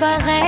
بغیر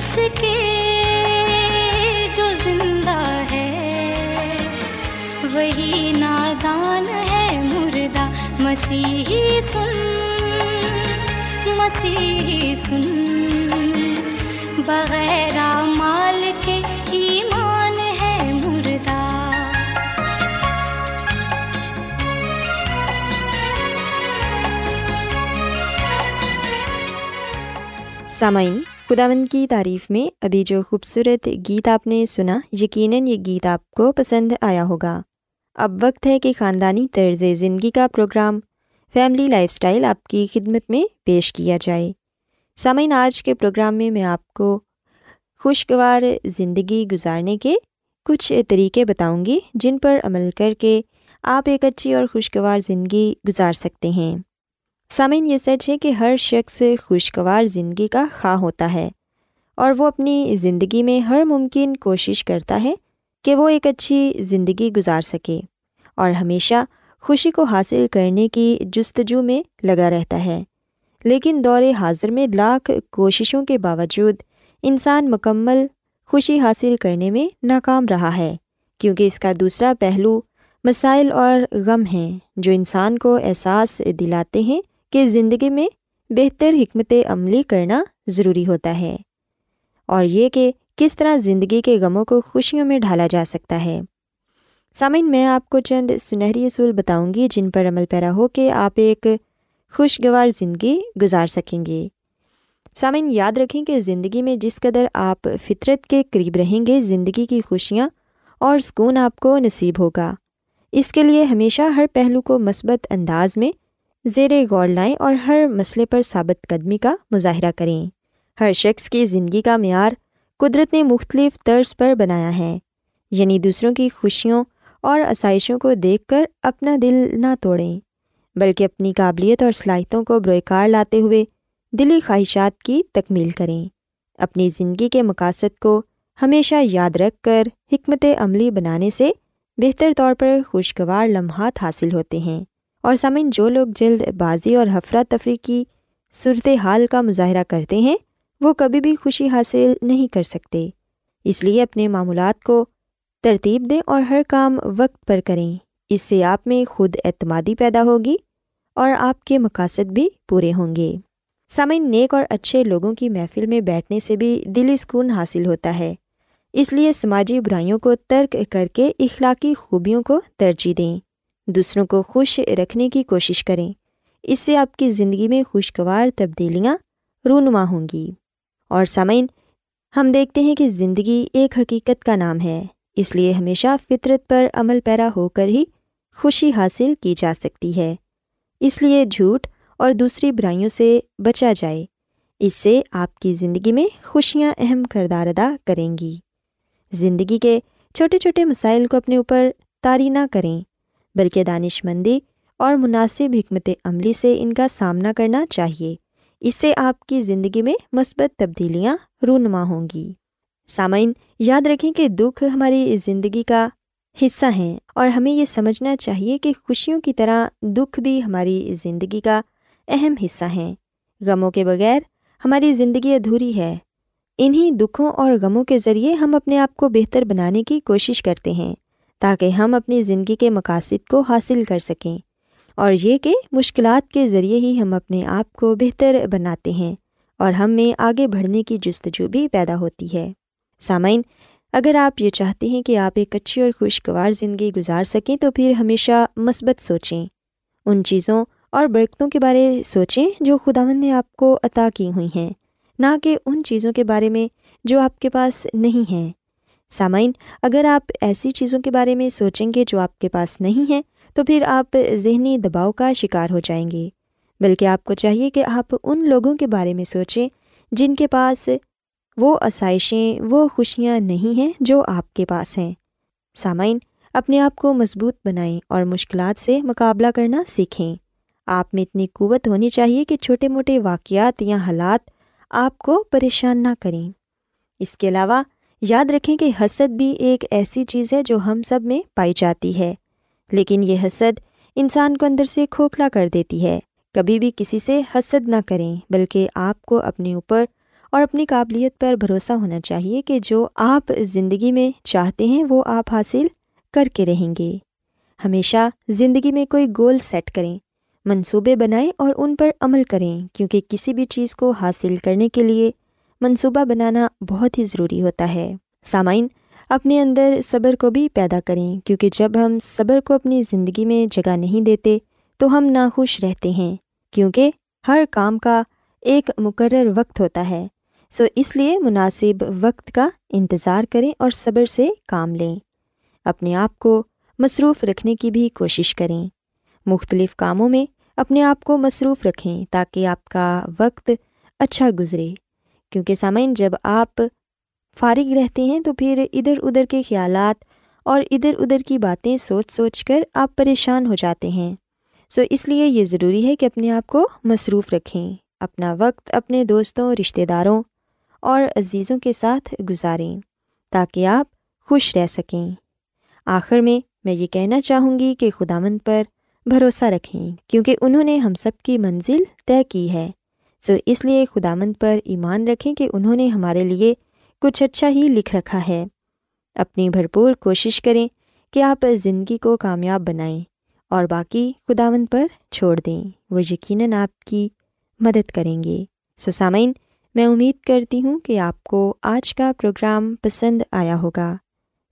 اس کے جو زندہ ہے، وہی نادان ہے مردہ۔ مسیحی سن مسیحی سن۔ بغیر مال کے ایمان ہے مردہ۔ سامعین خداوند کی تعریف میں ابھی جو خوبصورت گیت آپ نے سنا، یقیناً یہ گیت آپ کو پسند آیا ہوگا۔ اب وقت ہے کہ خاندانی طرز زندگی کا پروگرام، فیملی لائف اسٹائل آپ کی خدمت میں پیش کیا جائے۔ سامعین، آج کے پروگرام میں میں آپ کو خوشگوار زندگی گزارنے کے کچھ طریقے بتاؤں گی، جن پر عمل کر کے آپ ایک اچھی اور خوشگوار زندگی گزار سکتے ہیں۔ سامعین، یہ سچ ہے کہ ہر شخص خوشگوار زندگی کا خواہ ہوتا ہے اور وہ اپنی زندگی میں ہر ممکن کوشش کرتا ہے کہ وہ ایک اچھی زندگی گزار سکے اور ہمیشہ خوشی کو حاصل کرنے کی جستجو میں لگا رہتا ہے۔ لیکن دور حاضر میں لاکھ کوششوں کے باوجود انسان مکمل خوشی حاصل کرنے میں ناکام رہا ہے، کیونکہ اس کا دوسرا پہلو مسائل اور غم ہیں جو انسان کو احساس دلاتے ہیں کہ زندگی میں بہتر حکمت عملی کرنا ضروری ہوتا ہے اور یہ کہ کس طرح زندگی کے غموں کو خوشیوں میں ڈھالا جا سکتا ہے۔ سامعین، میں آپ کو چند سنہری اصول بتاؤں گی جن پر عمل پیرا ہو کہ آپ ایک خوشگوار زندگی گزار سکیں گے۔ سامعین، یاد رکھیں کہ زندگی میں جس قدر آپ فطرت کے قریب رہیں گے، زندگی کی خوشیاں اور سکون آپ کو نصیب ہوگا۔ اس کے لیے ہمیشہ ہر پہلو کو مثبت انداز میں زیر غور لائیں اور ہر مسئلے پر ثابت قدمی کا مظاہرہ کریں۔ ہر شخص کی زندگی کا معیار قدرت نے مختلف طرز پر بنایا ہے یعنی دوسروں کی خوشیوں اور آسائشوں کو دیکھ کر اپنا دل نہ توڑیں، بلکہ اپنی قابلیت اور صلاحیتوں کو بروئے لاتے ہوئے دلی خواہشات کی تکمیل کریں۔ اپنی زندگی کے مقاصد کو ہمیشہ یاد رکھ کر حکمت عملی بنانے سے بہتر طور پر خوشگوار لمحات حاصل ہوتے ہیں۔ اور سمن جو لوگ جلد بازی اور حفرہ کی صورت حال کا مظاہرہ کرتے ہیں، وہ کبھی بھی خوشی حاصل نہیں کر سکتے۔ اس لیے اپنے معمولات کو ترتیب دیں اور ہر کام وقت پر کریں۔ اس سے آپ میں خود اعتمادی پیدا ہوگی اور آپ کے مقاصد بھی پورے ہوں گے۔ سامعین، نیک اور اچھے لوگوں کی محفل میں بیٹھنے سے بھی دلی سکون حاصل ہوتا ہے۔ اس لیے سماجی برائیوں کو ترک کر کے اخلاقی خوبیوں کو ترجیح دیں۔ دوسروں کو خوش رکھنے کی کوشش کریں۔ اس سے آپ کی زندگی میں خوشگوار تبدیلیاں رونما ہوں گی۔ اور سامعین، ہم دیکھتے ہیں کہ زندگی ایک حقیقت کا نام ہے۔ اس لیے ہمیشہ فطرت پر عمل پیرا ہو کر ہی خوشی حاصل کی جا سکتی ہے۔ اس لیے جھوٹ اور دوسری برائیوں سے بچا جائے۔ اس سے آپ کی زندگی میں خوشیاں اہم کردار ادا کریں گی۔ زندگی کے چھوٹے چھوٹے مسائل کو اپنے اوپر طاری نہ کریں۔ بلکہ دانش مندی اور مناسب حکمت عملی سے ان کا سامنا کرنا چاہیے۔ اس سے آپ کی زندگی میں مثبت تبدیلیاں رونما ہوں گی۔ سامعین، یاد رکھیں کہ دکھ ہماری زندگی کا حصہ ہیں اور ہمیں یہ سمجھنا چاہیے کہ خوشیوں کی طرح دکھ بھی ہماری زندگی کا اہم حصہ ہیں۔ غموں کے بغیر ہماری زندگی ادھوری ہے۔ انہیں دکھوں اور غموں کے ذریعے ہم اپنے آپ کو بہتر بنانے کی کوشش کرتے ہیں۔ تاکہ ہم اپنی زندگی کے مقاصد کو حاصل کر سکیں اور یہ کہ مشکلات کے ذریعے ہی ہم اپنے آپ کو بہتر بناتے ہیں اور ہم میں آگے بڑھنے کی جستجو بھی پیدا ہوتی ہے۔ سامعین، اگر آپ یہ چاہتے ہیں کہ آپ ایک اچھی اور خوشگوار زندگی گزار سکیں تو پھر ہمیشہ مثبت سوچیں۔ ان چیزوں اور برکتوں کے بارے سوچیں جو خداون نے آپ کو عطا کی ہوئی ہیں، نہ کہ ان چیزوں کے بارے میں جو آپ کے پاس نہیں ہیں۔ سامعین، اگر آپ ایسی چیزوں کے بارے میں سوچیں گے جو آپ کے پاس نہیں ہیں، تو پھر آپ ذہنی دباؤ کا شکار ہو جائیں گے۔ بلکہ آپ کو چاہیے کہ آپ ان لوگوں کے بارے میں سوچیں جن کے پاس وہ آسائشیں، وہ خوشیاں نہیں ہیں جو آپ کے پاس ہیں۔ سامعین، اپنے آپ کو مضبوط بنائیں اور مشکلات سے مقابلہ کرنا سیکھیں۔ آپ میں اتنی قوت ہونی چاہیے کہ چھوٹے موٹے واقعات یا حالات آپ کو پریشان نہ کریں۔ اس کے علاوہ یاد رکھیں کہ حسد بھی ایک ایسی چیز ہے جو ہم سب میں پائی جاتی ہے۔ لیکن یہ حسد انسان کو اندر سے کھوکھلا کر دیتی ہے۔ کبھی بھی کسی سے حسد نہ کریں، بلکہ آپ کو اپنے اوپر اور اپنی قابلیت پر بھروسہ ہونا چاہیے کہ جو آپ زندگی میں چاہتے ہیں، وہ آپ حاصل کر کے رہیں گے۔ ہمیشہ زندگی میں کوئی گول سیٹ کریں، منصوبے بنائیں اور ان پر عمل کریں، کیونکہ کسی بھی چیز کو حاصل کرنے کے لیے منصوبہ بنانا بہت ہی ضروری ہوتا ہے۔ سامعین، اپنے اندر صبر کو بھی پیدا کریں، کیونکہ جب ہم صبر کو اپنی زندگی میں جگہ نہیں دیتے، تو ہم ناخوش رہتے ہیں، کیونکہ ہر کام کا ایک مقرر وقت ہوتا ہے۔ سو اس لیے مناسب وقت کا انتظار کریں اور صبر سے کام لیں۔ اپنے آپ کو مصروف رکھنے کی بھی کوشش کریں۔ مختلف کاموں میں اپنے آپ کو مصروف رکھیں تاکہ آپ کا وقت اچھا گزرے۔ کیونکہ سامعین، جب آپ فارغ رہتے ہیں تو پھر ادھر ادھر کے خیالات اور ادھر ادھر کی باتیں سوچ سوچ کر آپ پریشان ہو جاتے ہیں۔ سو اس لیے یہ ضروری ہے کہ اپنے آپ کو مصروف رکھیں، اپنا وقت اپنے دوستوں، رشتہ داروں اور عزیزوں کے ساتھ گزاریں تاکہ آپ خوش رہ سکیں۔ آخر میں میں یہ کہنا چاہوں گی کہ خدا مند پر بھروسہ رکھیں، کیونکہ انہوں نے ہم سب کی منزل طے کی ہے۔ سو اس لیے خدا مند پر ایمان رکھیں کہ انہوں نے ہمارے لیے کچھ اچھا ہی لکھ رکھا ہے۔ اپنی بھرپور کوشش کریں کہ آپ زندگی کو کامیاب بنائیں اور باقی خداون پر چھوڑ دیں۔ وہ یقیناً آپ کی مدد کریں گے۔ سو سامعین، میں امید کرتی ہوں کہ آپ کو آج کا پروگرام پسند آیا ہوگا۔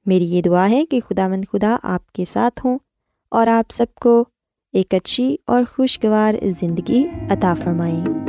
میری یہ دعا ہے کہ خدا مند خدا آپ کے ساتھ ہوں اور آپ سب کو ایک اچھی اور خوشگوار زندگی عطا فرمائیں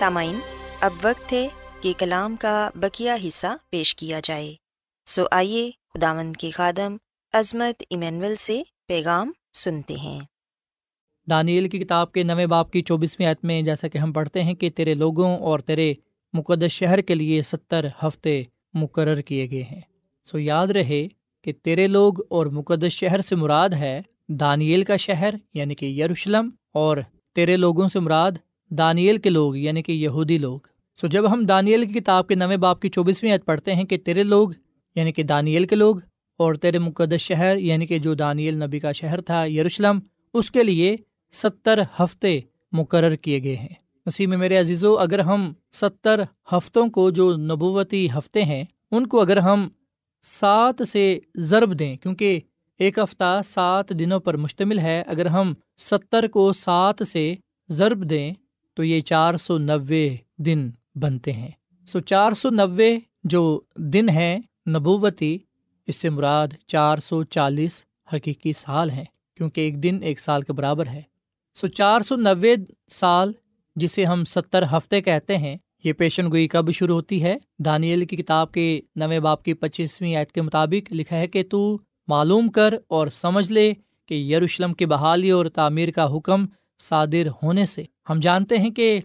سامعین، اب وقت ہے کہ کلام کا بکیا حصہ پیش کیا جائے۔ سو آئیے خداون کے خادم عظمت ایمینول سے پیغام سنتے ہیں۔ دانیل کی کتاب کے نویں باپ کی چوبیسویں عت میں جیسا کہ ہم پڑھتے ہیں کہ تیرے لوگوں اور تیرے مقدس شہر کے لیے ستر ہفتے مقرر کیے گئے ہیں۔ سو یاد رہے کہ تیرے لوگ اور مقدس شہر سے مراد ہے دانیل کا شہر یعنی کہ یروشلم، اور تیرے لوگوں سے مراد دانیل کے لوگ یعنی کہ یہودی لوگ۔ سو جب ہم دانیل کی کتاب کے نویں باپ کی چوبیسویں عید پڑھتے ہیں کہ تیرے لوگ یعنی کہ دانیل کے لوگ، اور تیرے مقدس شہر یعنی کہ جو دانیل نبی کا شہر تھا، یروشلم، اس کے لیے ستر ہفتے مقرر کیے گئے ہیں۔ مسیح میں میرے عزیزو، اگر ہم ستر ہفتوں کو جو نبوتی ہفتے ہیں، ان کو اگر ہم سات سے ضرب دیں، کیونکہ ایک ہفتہ سات دنوں پر مشتمل ہے، اگر ہم ستر کو سات سے ضرب دیں تو یہ چار سو نوے دن بنتے ہیں۔ سو چار سو نوے جو دن ہیں نبوتی، اس سے مراد چار سو چالیس حقیقی سال ہیں، کیونکہ ایک دن ایک سال کے برابر ہے۔ سو چار سو نوے سال جسے ہم ستر ہفتے کہتے ہیں، یہ پیشن گوئی کب شروع ہوتی ہے؟ دانیل کی کتاب کے نویں باپ کی پچیسویں عید کے مطابق لکھا ہے کہ تو معلوم کر اور سمجھ لے کہ یروشلم کی بحالی اور تعمیر کا حکم صادر ہونے سے۔ ہم جانتے ہیں کہ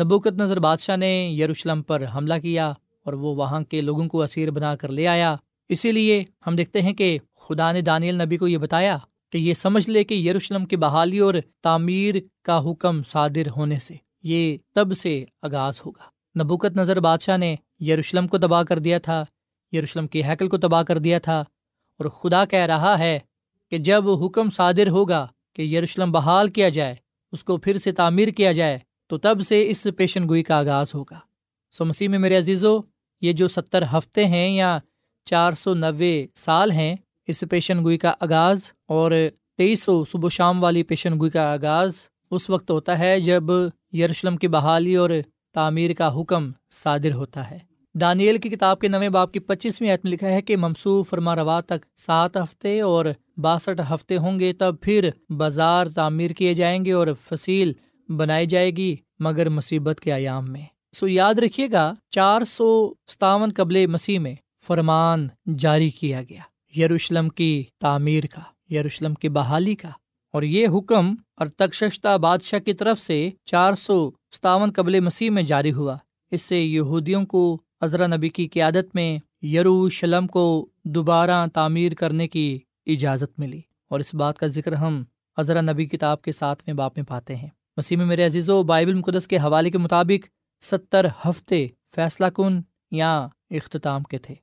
نبوکت نظر بادشاہ نے یروشلم پر حملہ کیا اور وہ وہاں کے لوگوں کو اسیر بنا کر لے آیا۔ اسی لیے ہم دیکھتے ہیں کہ خدا نے دانیل نبی کو یہ بتایا کہ یہ سمجھ لے کہ یروشلم کی بحالی اور تعمیر کا حکم صادر ہونے سے یہ تب سے آغاز ہوگا۔ نبوکت نظر بادشاہ نے یروشلم کو تباہ کر دیا تھا، یروشلم کی حیکل کو تباہ کر دیا تھا اور خدا کہہ رہا ہے کہ جب حکم صادر ہوگا کہ یروشلم بحال کیا جائے اس کو پھر سے تعمیر کیا جائے تو تب سے اس پیشن گوئی کا آغاز ہوگا۔ سو مسیح میں میرے عزیزو، یہ جو ستر ہفتے ہیں یا چار سو نوے سال ہیں، اس پیشن گوئی کا آغاز اور تیئیس سو صبح و شام والی پیشن گوئی کا آغاز اس وقت ہوتا ہے جب یروشلم کی بحالی اور تعمیر کا حکم صادر ہوتا ہے۔ دانیل کی کتاب کے نویں باپ کی پچیسویں عید میں لکھا ہے کہ ممسو فرما روا تک سات ہفتے اور باسٹھ ہفتے ہوں گے تب پھر بازار تعمیر کیے جائیں گے اور فصیل بنائی جائے گی مگر مصیبت کے ایام میں۔ سو یاد رکھیے گا، چار سو ستاون قبل مسیح میں فرمان جاری کیا گیا۔ یروشلم کی تعمیر کا، یروشلم کی بحالی کا۔ اور یہ حکم اور تکشتہ بادشاہ کی طرف سے چار سو ستاون قبل مسیح میں جاری ہوا۔ اس سے یہودیوں کو عذرا نبی کی قیادت میں یروشلم کو دوبارہ تعمیر کرنے کی اجازت ملی اور اس بات کا ذکر ہم عذرا نبی کتاب کے ساتھ میں باپ میں پاتے ہیں۔ مسیح میں میرے عزیز و بائبل مقدس کے حوالے کے مطابق ستر ہفتے فیصلہ کن یا اختتام کے تھے۔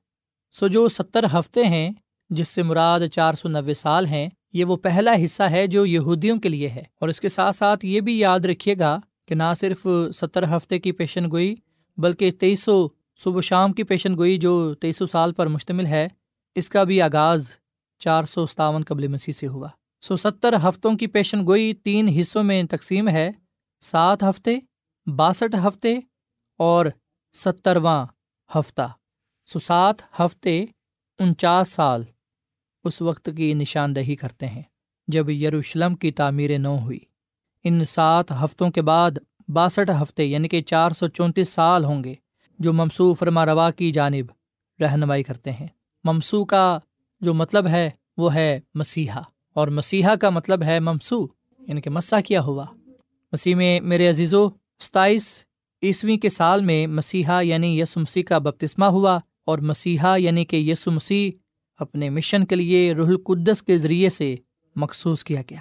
سو جو ستر ہفتے ہیں جس سے مراد چار سو نوے سال ہیں، یہ وہ پہلا حصہ ہے جو یہودیوں کے لیے ہے۔ اور اس کے ساتھ ساتھ یہ بھی یاد رکھیے گا کہ نہ صرف ستر ہفتے کی پیشن گوئی بلکہ تیئیس سو صبح شام کی پیشن گوئی جو تیئیس سو سال پر مشتمل ہے، اس کا بھی آغاز چار سو ستاون قبل مسیح سے ہوا۔ سو ستر ہفتوں کی پیشن گوئی تین حصوں میں تقسیم ہے۔ سات ہفتے، باسٹھ ہفتے اور سترواں ہفتہ۔ سو سات ہفتے، انچاس سال اس وقت کی نشاندہی کرتے ہیں، جب یروشلم کی تعمیر نو ہوئی۔ ان سات ہفتوں کے بعد باسٹھ ہفتے یعنی کہ چار سو چونتیس سال ہوں گے، جو ممسو فرما روا کی جانب رہنمائی کرتے ہیں۔ ممسو کا جو مطلب ہے وہ ہے مسیحا، اور مسیحا کا مطلب ہے ممسو یعنی کہ مسا کیا ہوا۔ مسیح میں میرے عزیز و ستائیس عیسویں کے سال میں مسیحا یعنی یس مسیح کا بپتسمہ ہوا، اور مسیحا یعنی کہ یسو مسیح اپنے مشن کے لیے رح القدس کے ذریعے سے مخصوص کیا گیا۔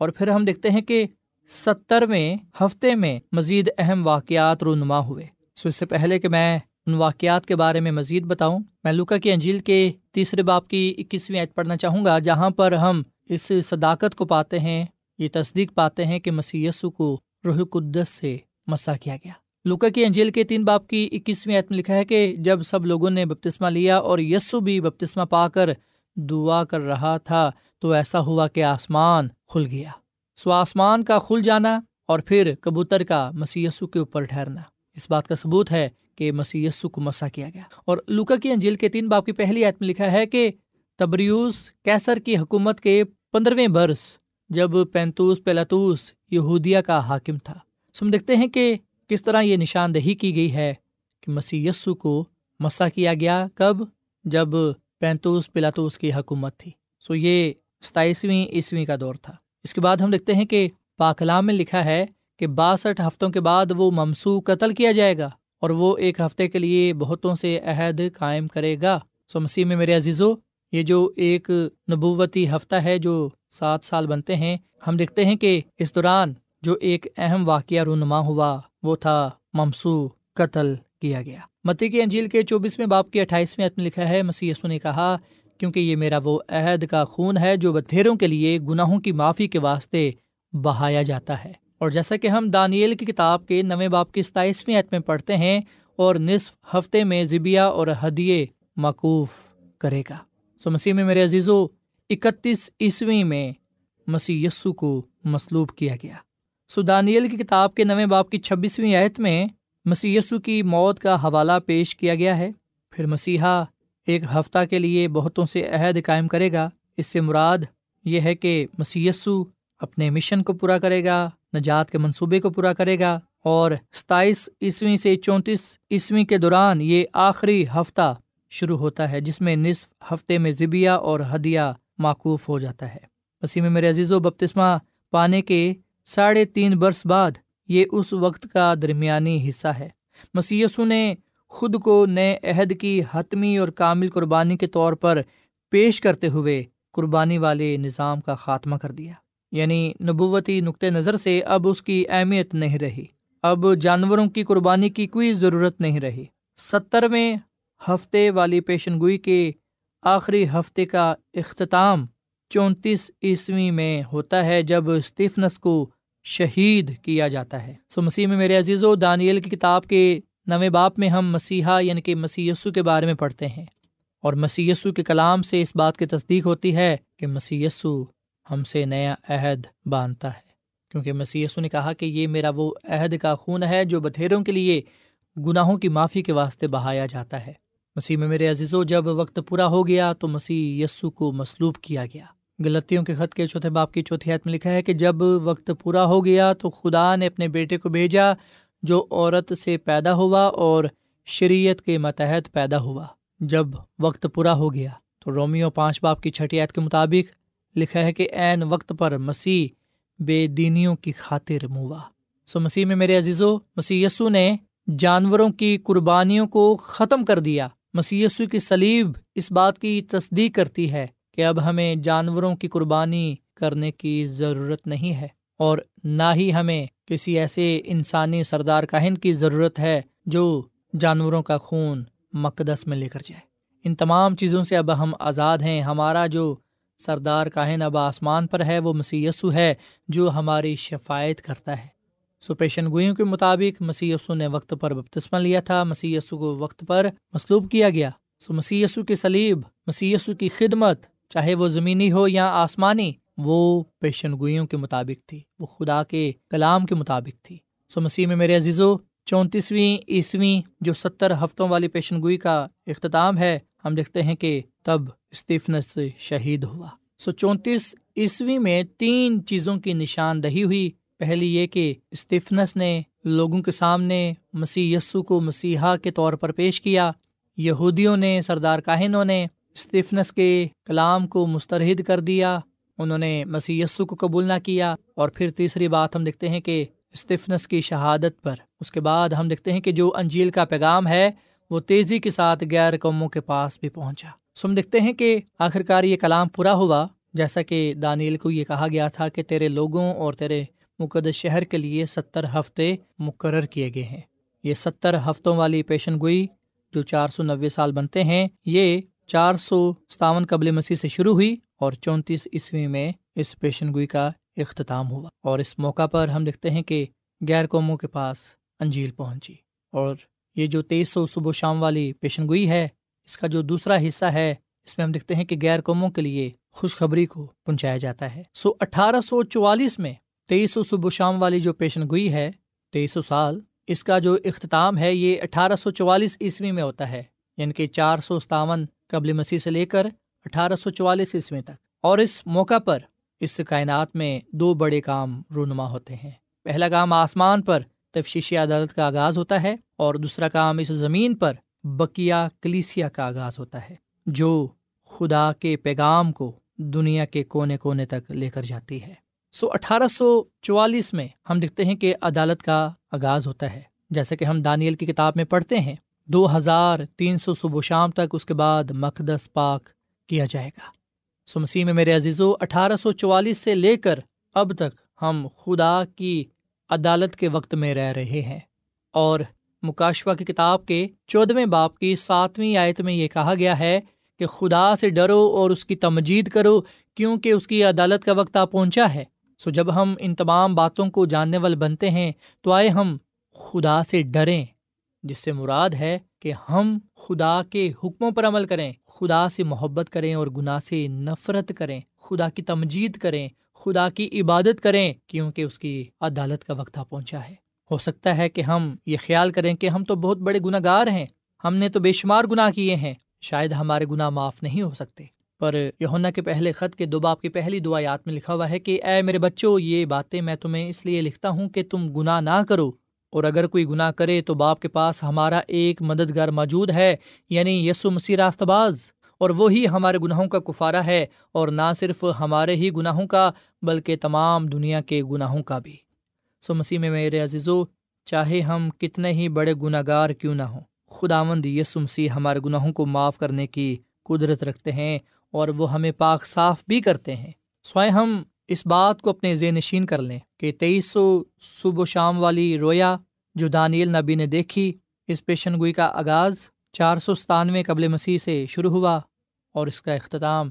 اور پھر ہم دیکھتے ہیں کہ سترویں ہفتے میں مزید اہم واقعات رونما ہوئے۔ سو اس سے پہلے کہ میں ان واقعات کے بارے میں مزید بتاؤں۔ میں لوکا کی انجیل کے تیسرے باپ کی اکیسویں عید پڑھنا چاہوں گا، جہاں پر ہم اس صداقت کو پاتے ہیں، یہ تصدیق پاتے ہیں کہ مسی کو روح القدس سے مسا کیا گیا۔ لوکا کی انجیل کے تین باپ کی اکیسویں عید میں لکھا ہے کہ جب سب لوگوں نے بپتسمہ لیا اور یسو بھی بپتسمہ پا کر دعا کر رہا تھا، تو ایسا ہوا کہ آسمان کھل گیا۔ سو آسمان کا کھل جانا اور پھر کبوتر کا مسی کے اوپر ٹھہرنا۔ اس بات کا ثبوت ہے کہ مسی کو مسا کیا گیا۔ اور لوکا کی انجیل کے تین باپ کی پہلی عید میں لکھا ہے کہ تبریوس کیسر کی حکومت کے پندرہویں برس جب پینتوس پیلاتوس یہودیا کا حاکم تھا۔ ہم دیکھتے ہیں کہ کس طرح یہ نشاندہی کی گئی ہے کہ مسی کو مسا کیا گیا کب؟ جب پینتوس پلاتوس کی حکومت تھی۔ سو یہ ستائیسویں عیسویں کا دور تھا۔ اس کے بعد ہم دیکھتے ہیں کہ پاکلام میں لکھا ہے کہ باسٹھ ہفتوں کے بعد وہ ممسو قتل کیا جائے گا۔ اور وہ ایک ہفتے کے لیے بہتوں سے عہد قائم کرے گا۔ سو مسیح میں میرے عزیزو، یہ جو ایک نبوتی ہفتہ ہے جو سات سال بنتے ہیں، ہم دیکھتے ہیں کہ اس دوران جو ایک اہم واقعہ رونما ہوا، وہ تھا ممسو قتل کیا گیا۔ متی کی انجیل کے چوبیسویں باپ کے اٹھائیسویں عتم لکھا ہے مسی نے کہا، کیونکہ یہ میرا وہ عہد کا خون ہے جو بتھیروں کے لیے گناہوں کی معافی کے واسطے بہایا جاتا ہے۔ اور جیسا کہ ہم دانیل کی کتاب کے نویں باپ کی ستائیسویں عتم میں پڑھتے ہیں، اور نصف ہفتے میں ذبیہ اور ہدیے معقوف کرے گا۔ سو مسیح میں میرے عزیز و اکتیس عیسویں میں مسیح یسو کو مسلوب کیا گیا۔ سدانیل کی کتاب کے نویں باپ کی چھبیسویں آیت میں مسی کی موت کا حوالہ پیش کیا گیا ہے۔ پھر مسیحا ایک ہفتہ کے لیے بہتوں سے عہد قائم کرے گا۔ اس سے مراد یہ ہے کہ مسی اپنے مشن کو پورا کرے گا، نجات کے منصوبے کو پورا کرے گا اور ستائیس عیسویں سے چونتیس عیسویں کے دوران یہ آخری ہفتہ شروع ہوتا ہے، جس میں نصف ہفتے میں ذبیہ اور ہدیہ معقوف ہو جاتا ہے۔ مسیح میں میرے عزیز و بپتسمہ پانے کے ساڑھے تین برس بعد یہ اس وقت کا درمیانی حصہ ہے۔ مسیسو نے خود کو نئے عہد کی حتمی اور کامل قربانی کے طور پر پیش کرتے ہوئے قربانی والے نظام کا خاتمہ کر دیا۔ یعنی نبوتی نقطۂ نظر سے اب اس کی اہمیت نہیں رہی۔ اب جانوروں کی قربانی کی کوئی ضرورت نہیں رہی۔ سترویں ہفتے والی پیشن گوئی کے آخری ہفتے کا اختتام چونتیس عیسوی میں ہوتا ہے، جب اسٹیفنس کو شہید کیا جاتا ہے۔ سو مسیح میں میرے عزیز و دانیل کی کتاب کے نویں باپ میں ہم مسیحا یعنی کہ مسی کے بارے میں پڑھتے ہیں۔ اور مسی کے کلام سے اس بات کی تصدیق ہوتی ہے کہ مسی ہم سے نیا عہد باندھتا ہے۔ کیونکہ مسی نے کہا کہ یہ میرا وہ عہد کا خون ہے جو بتھیروں کے لیے گناہوں کی معافی کے واسطے بہایا جاتا ہے۔ مسیح میں میرے عزیز و جب وقت پورا ہو گیا تو مسیح یسو کو مسلوب کیا گیا۔ غلطیوں کے خط کے چوتھے باپ کی چوتھی حت میں لکھا ہے کہ جب وقت پورا ہو گیا تو خدا نے اپنے بیٹے کو بھیجا جو عورت سے پیدا ہوا اور شریعت کے متحد پیدا ہوا۔ جب وقت پورا ہو گیا تو رومیو پانچ باپ کی چھٹی عید کے مطابق لکھا ہے کہ عین وقت پر مسیح بے دینیوں کی خاطر موا سو مسیح میں میرے عزیز و مسی نے جانوروں کی قربانیوں کو ختم کر دیا۔ مسی کی سلیب اس بات کی تصدیق کرتی ہے کہ اب ہمیں جانوروں کی قربانی کرنے کی ضرورت نہیں ہے اور نہ ہی ہمیں کسی ایسے انسانی سردار کاہن کی ضرورت ہے جو جانوروں کا خون مقدس میں لے کر جائے۔ ان تمام چیزوں سے اب ہم آزاد ہیں۔ ہمارا جو سردار کاہن اب آسمان پر ہے، وہ مسی یسو ہے جو ہماری شفایت کرتا ہے۔ سو پیشن گوئیوں کے مطابق مسی نے وقت پر بپتسمہ لیا تھا مسی کو وقت پر مسلوب کیا گیا۔ سو مسی کی سلیب مسی کی خدمت، چاہے وہ زمینی ہو یا آسمانی، وہ پیشن گوئیوں کے مطابق تھی۔ وہ خدا کے کلام کے مطابق تھی۔ سو مسیح میں میرے عزیزو، چونتیسویں عیسویں جو ستر ہفتوں والی پیشن گوئی کا اختتام ہے ہم دیکھتے ہیں کہ تب اسٹیفنس شہید ہوا۔ سو چونتیس عیسوی میں تین چیزوں کی نشاندہی ہوئی۔ پہلی یہ کہ اسٹیفنس نے لوگوں کے سامنے مسیح یسو کو مسیحا کے طور پر پیش کیا۔ یہودیوں نے، سردار کاہنوں نے اسٹیفنس کے کلام کو مسترد کر دیا۔ انہوں نے مسیح یسو کو قبول نہ کیا۔ اور پھر تیسری بات ہم دیکھتے ہیں کہ اسٹیفنس کی شہادت پر۔ اس کے بعد ہم دیکھتے ہیں کہ جو انجیل کا پیغام ہے وہ تیزی کے ساتھ غیر قوموں کے پاس بھی پہنچا۔ سو ہم دیکھتے ہیں کہ آخرکار یہ کلام پورا ہوا، جیسا کہ دانیل کو یہ کہا گیا تھا کہ تیرے لوگوں اور تیرے مقدس شہر کے لیے ستر ہفتے مقرر کیے گئے ہیں۔ یہ ستر ہفتوں والی پیشن گوئی جو چار سو نوے سال بنتے ہیں، یہ چار سو ستاون قبل مسیح سے شروع ہوئی اور چونتیس عیسوی میں اس پیشن گوئی کا اختتام ہوا۔ اور اس موقع پر ہم دیکھتے ہیں کہ غیر قوموں کے پاس انجیل پہنچی اور یہ جو تیئیس سو صبح و شام والی پیشن گوئی ہے، اس کا جو دوسرا حصہ ہے، اس میں ہم دیکھتے ہیں کہ غیر قوموں کے لیے خوشخبری کو پہنچایا جاتا ہے۔ سو اٹھارہ سو چوالیس میں تیئیس سو صبح و شام والی جو پیشن گوئی ہے تیئیس سو سال، اس کا جو اختتام ہے، یہ اٹھارہ سو چوالیس عیسوی میں ہوتا ہے یعنی کہ چار سو ستاون قبل مسیح سے لے کر اٹھارہ سو چوالیس عیسوی تک۔ اور اس موقع پر اس کائنات میں دو بڑے کام رونما ہوتے ہیں۔ پہلا کام آسمان پر تفشیشی عدالت کا آغاز ہوتا ہے اور دوسرا کام اس زمین پر بکیا کلیسیا کا آغاز ہوتا ہے، جو خدا کے پیغام کو دنیا کے کونے کونے تک لے کر جاتی ہے۔ سو اٹھارہ سو چوالیس میں ہم دیکھتے ہیں کہ عدالت کا آغاز ہوتا ہے۔ جیسے کہ ہم دانیل کی کتاب میں پڑھتے ہیں، دو ہزار تین سو صبح شام تک اس کے بعد مقدس پاک کیا جائے گا۔ سو مسیح میں میرے عزیز و اٹھارہ سو چوالیس سے لے کر اب تک ہم خدا کی عدالت کے وقت میں رہ رہے ہیں۔ اور مکاشوا کی کتاب کے چودھویں باپ کی ساتویں آیت میں یہ کہا گیا ہے کہ خدا سے ڈرو اور اس کی تمجید کرو کیونکہ اس کی عدالت کا وقت آ پہنچا ہے۔ سو جب ہم ان تمام باتوں کو جاننے والے بنتے ہیں تو آئے ہم خدا سے ڈریں، جس سے مراد ہے کہ ہم خدا کے حکموں پر عمل کریں، خدا سے محبت کریں اور گناہ سے نفرت کریں، خدا کی تمجید کریں خدا کی عبادت کریں کیونکہ اس کی عدالت کا وقت پہنچا ہے۔ ہو سکتا ہے کہ ہم یہ خیال کریں کہ ہم تو بہت بڑے گناہ گار ہیں۔ ہم نے تو بے شمار گناہ کیے ہیں۔ شاید ہمارے گناہ معاف نہیں ہو سکتے۔ پر یونا کے پہلے خط کے دو باپ کی پہلی دعا یاد میں لکھا ہوا ہے کہ اے میرے بچوں، یہ باتیں میں تمہیں اس لیے لکھتا ہوں کہ تم گناہ نہ کرو۔ اور اگر کوئی گناہ کرے تو باپ کے پاس ہمارا ایک مددگار موجود ہے یعنی یسو مسیح راست باز۔ اور وہی ہمارے گناہوں کا کفارہ ہے، اور نہ صرف ہمارے ہی گناہوں کا، بلکہ تمام دنیا کے گناہوں کا بھی۔ سو مسیح میں میرے عزیزو، چاہے ہم کتنے ہی بڑے گناہ گار کیوں نہ ہوں خدا مند یسو مسیح ہمارے گناہوں کو معاف کرنے کی قدرت رکھتے ہیں، اور وہ ہمیں پاک صاف بھی کرتے ہیں۔ سوائے ہم اس بات کو اپنے ذہن نشین کر لیں کہ تیئیس سو صبح و شام والی رویا جو دانیل نبی نے دیکھی، اس پیشن گوئی کا آغاز چار سو ستانوے قبل مسیح سے شروع ہوا۔ اور اس کا اختتام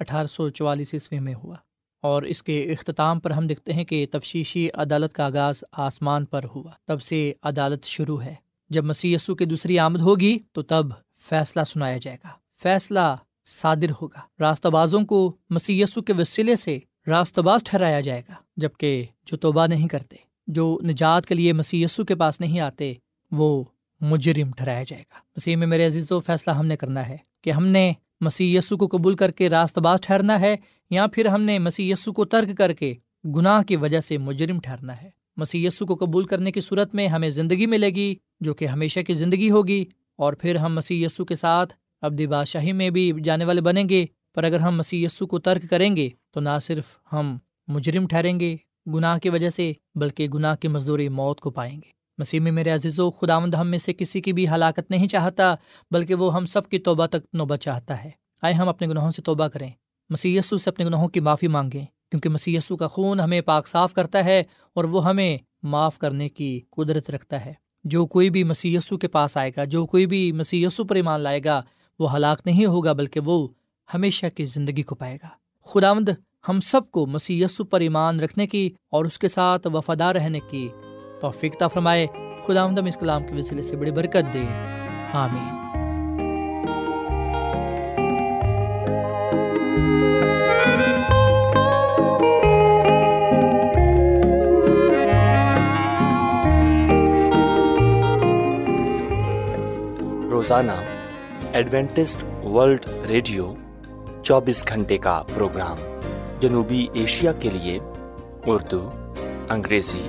اٹھارہ سو چوالیس عیسوی میں ہوا اور اس کے اختتام پر ہم دیکھتے ہیں کہ تفشیشی عدالت کا آغاز آسمان پر ہوا۔ تب سے عدالت شروع ہے۔ جب مسی یسو کی دوسری آمد ہوگی تو تب فیصلہ سنایا جائے گا۔ فیصلہ صادر ہوگا۔ راستہ بازوں کو مسی یسو کے وسیلے سے راست باز ٹھہرایا جائے گا جبکہ جو توبہ نہیں کرتے، جو نجات کے لیے مسی یسو کے پاس نہیں آتے، وہ مجرم ٹھہرایا جائے گا۔ مسیح میں میرے عزیز و فیصلہ ہم نے کرنا ہے کہ ہم نے مسیح یسو کو قبول کر کے راست باز ٹھہرنا ہے یا پھر ہم نے مسیح یسو کو ترک کر کے گناہ کی وجہ سے مجرم ٹھہرنا ہے۔ مسی یسو کو قبول کرنے کی صورت میں ہمیں زندگی ملے گی جو کہ ہمیشہ کی زندگی ہوگی اور پھر ہم مسی یسو کے ساتھ ابدی بادشاہی میں بھی جانے والے بنیں گے۔ پر اگر ہم مسی یسو کو ترک کریں گے تو نہ صرف ہم مجرم ٹھہریں گے گناہ کی وجہ سے بلکہ گناہ کی مزدوری موت کو پائیں گے۔ مسیح میں میرے عزیز و خدا مند ہم میں سے کسی کی بھی ہلاکت نہیں چاہتا، بلکہ وہ ہم سب کی توبہ تک نوبت چاہتا ہے۔ آئے ہم اپنے گناہوں سے توبہ کریں۔ مسی یسو سے اپنے گناہوں کی معافی مانگیں، کیونکہ مسی یسو کا خون ہمیں پاک صاف کرتا ہے اور وہ ہمیں معاف کرنے کی قدرت رکھتا ہے۔ جو کوئی بھی مسی یسو کے پاس آئے گا، جو کوئی بھی مسی یسو پر ایمان لائے گا، وہ ہلاک نہیں ہوگا، بلکہ وہ ہمیشہ کی زندگی کو پائے گا۔ خدا ہم سب کو مسی یسو پر ایمان رکھنے کی اور اس کے ساتھ وفادار رہنے کی توفیق فرمائے، خدا آمد اس کلام کے وسیلے سے بڑی برکت دے۔ آمین۔ روزانہ ایڈوینٹسٹ ورلڈ ریڈیو چوبیس گھنٹے کا پروگرام جنوبی ایشیا کے لیے اردو، انگریزی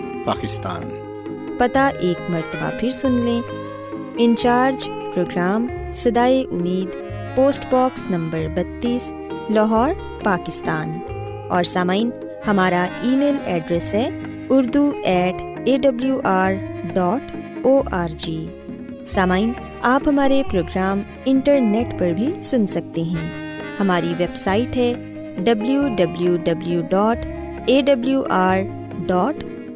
پاکستان۔ پتہ ایک مرتبہ پھر سن لیں۔ انچارج پروگرام سدائے امید، پوسٹ باکس نمبر بتیس، لاہور، پاکستان۔ اور سامعین، ہمارا ای میل ایڈریس ہے Urdu at A W R dot O R G سامعین، آپ ہمارے پروگرام انٹرنیٹ پر بھی سن سکتے ہیں۔ ہماری ویب سائٹ ہے W W W dot A W R dot